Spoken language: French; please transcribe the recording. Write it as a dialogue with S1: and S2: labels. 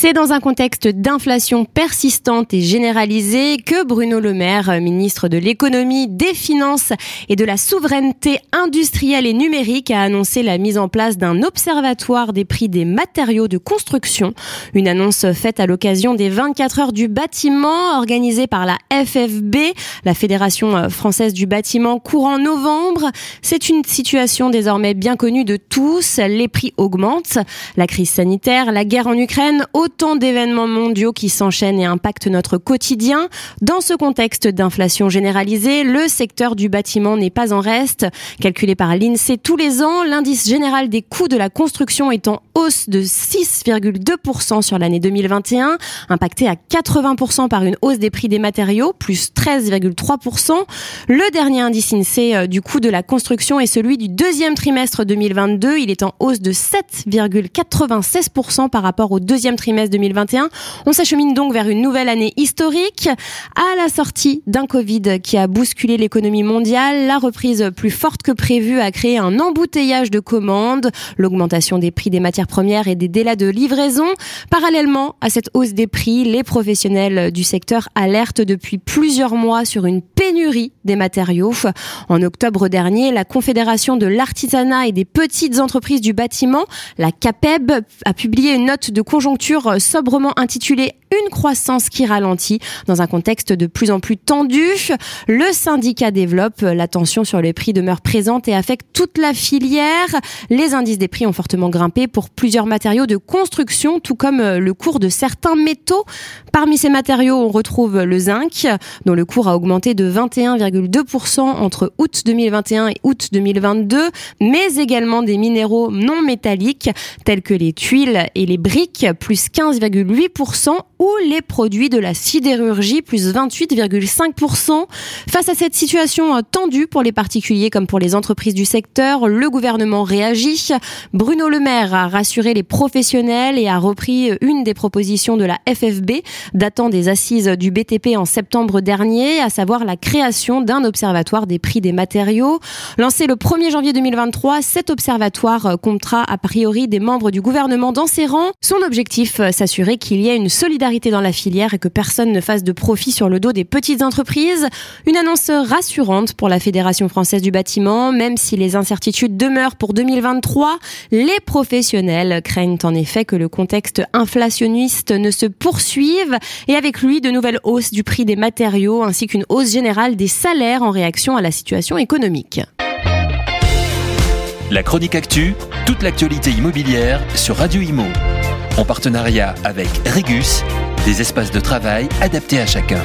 S1: C'est dans un contexte d'inflation persistante et généralisée que Bruno Le Maire, ministre de l'économie, des finances et de la souveraineté industrielle et numérique, a annoncé la mise en place d'un observatoire des prix des matériaux de construction. Une annonce faite à l'occasion des 24 heures du bâtiment organisée par la FFB, la Fédération française du bâtiment, courant novembre. C'est une situation désormais bien connue de tous. Les prix augmentent. La crise sanitaire, la guerre en Ukraine, autant d'événements mondiaux qui s'enchaînent et impactent notre quotidien. Dans ce contexte d'inflation généralisée, le secteur du bâtiment n'est pas en reste. Calculé par l'INSEE tous les ans, l'indice général des coûts de la construction est en hausse de 6,2% sur l'année 2021, impacté à 80% par une hausse des prix des matériaux, plus 13,3%. Le dernier indice INSEE euh, du coût de la construction est celui du deuxième trimestre 2022. Il est en hausse de 7,96% par rapport au deuxième trimestre 2021. On s'achemine donc vers une nouvelle année historique. À la sortie d'un Covid qui a bousculé l'économie mondiale, la reprise plus forte que prévue a créé un embouteillage de commandes, l'augmentation des prix des matières premières et des délais de livraison. Parallèlement à cette hausse des prix, les professionnels du secteur alertent depuis plusieurs mois sur une pénurie des matériaux. En octobre dernier, la Confédération de l'artisanat et des petites entreprises du bâtiment, la CAPEB, a publié une note de conjoncture sobrement intitulé Une croissance qui ralentit dans un contexte de plus en plus tendu. Le syndicat développe, la tension sur les prix demeure présente et affecte toute la filière. Les indices des prix ont fortement grimpé pour plusieurs matériaux de construction, tout comme le cours de certains métaux. Parmi ces matériaux, on retrouve le zinc, dont le cours a augmenté de 21,2% entre août 2021 et août 2022, mais également des minéraux non métalliques tels que les tuiles et les briques, plus 15,8% ou les produits de la sidérurgie plus 28,5%. Face à cette situation euh, tendue pour les particuliers comme pour les entreprises du secteur, le gouvernement réagit. Bruno Le Maire a rassuré les professionnels et a repris une des propositions de la FFB datant des assises du BTP en septembre dernier, à savoir la création d'un observatoire des prix des matériaux. Lancé le 1er janvier 2023, cet observatoire comptera a priori des membres du gouvernement dans ses rangs. Son objectif, euh, s'assurer qu'il y ait une solidarité dans la filière et que personne ne fasse de profit sur le dos des petites entreprises. Une annonce rassurante pour la Fédération française du bâtiment, même si les incertitudes demeurent pour 2023. Les professionnels craignent en effet que le contexte inflationniste ne se poursuive et avec lui de nouvelles hausses du prix des matériaux ainsi qu'une hausse générale des salaires en réaction à la situation économique.
S2: La chronique actu, toute l'actualité immobilière sur Radio Imo en partenariat avec Regus, des espaces de travail adaptés à chacun.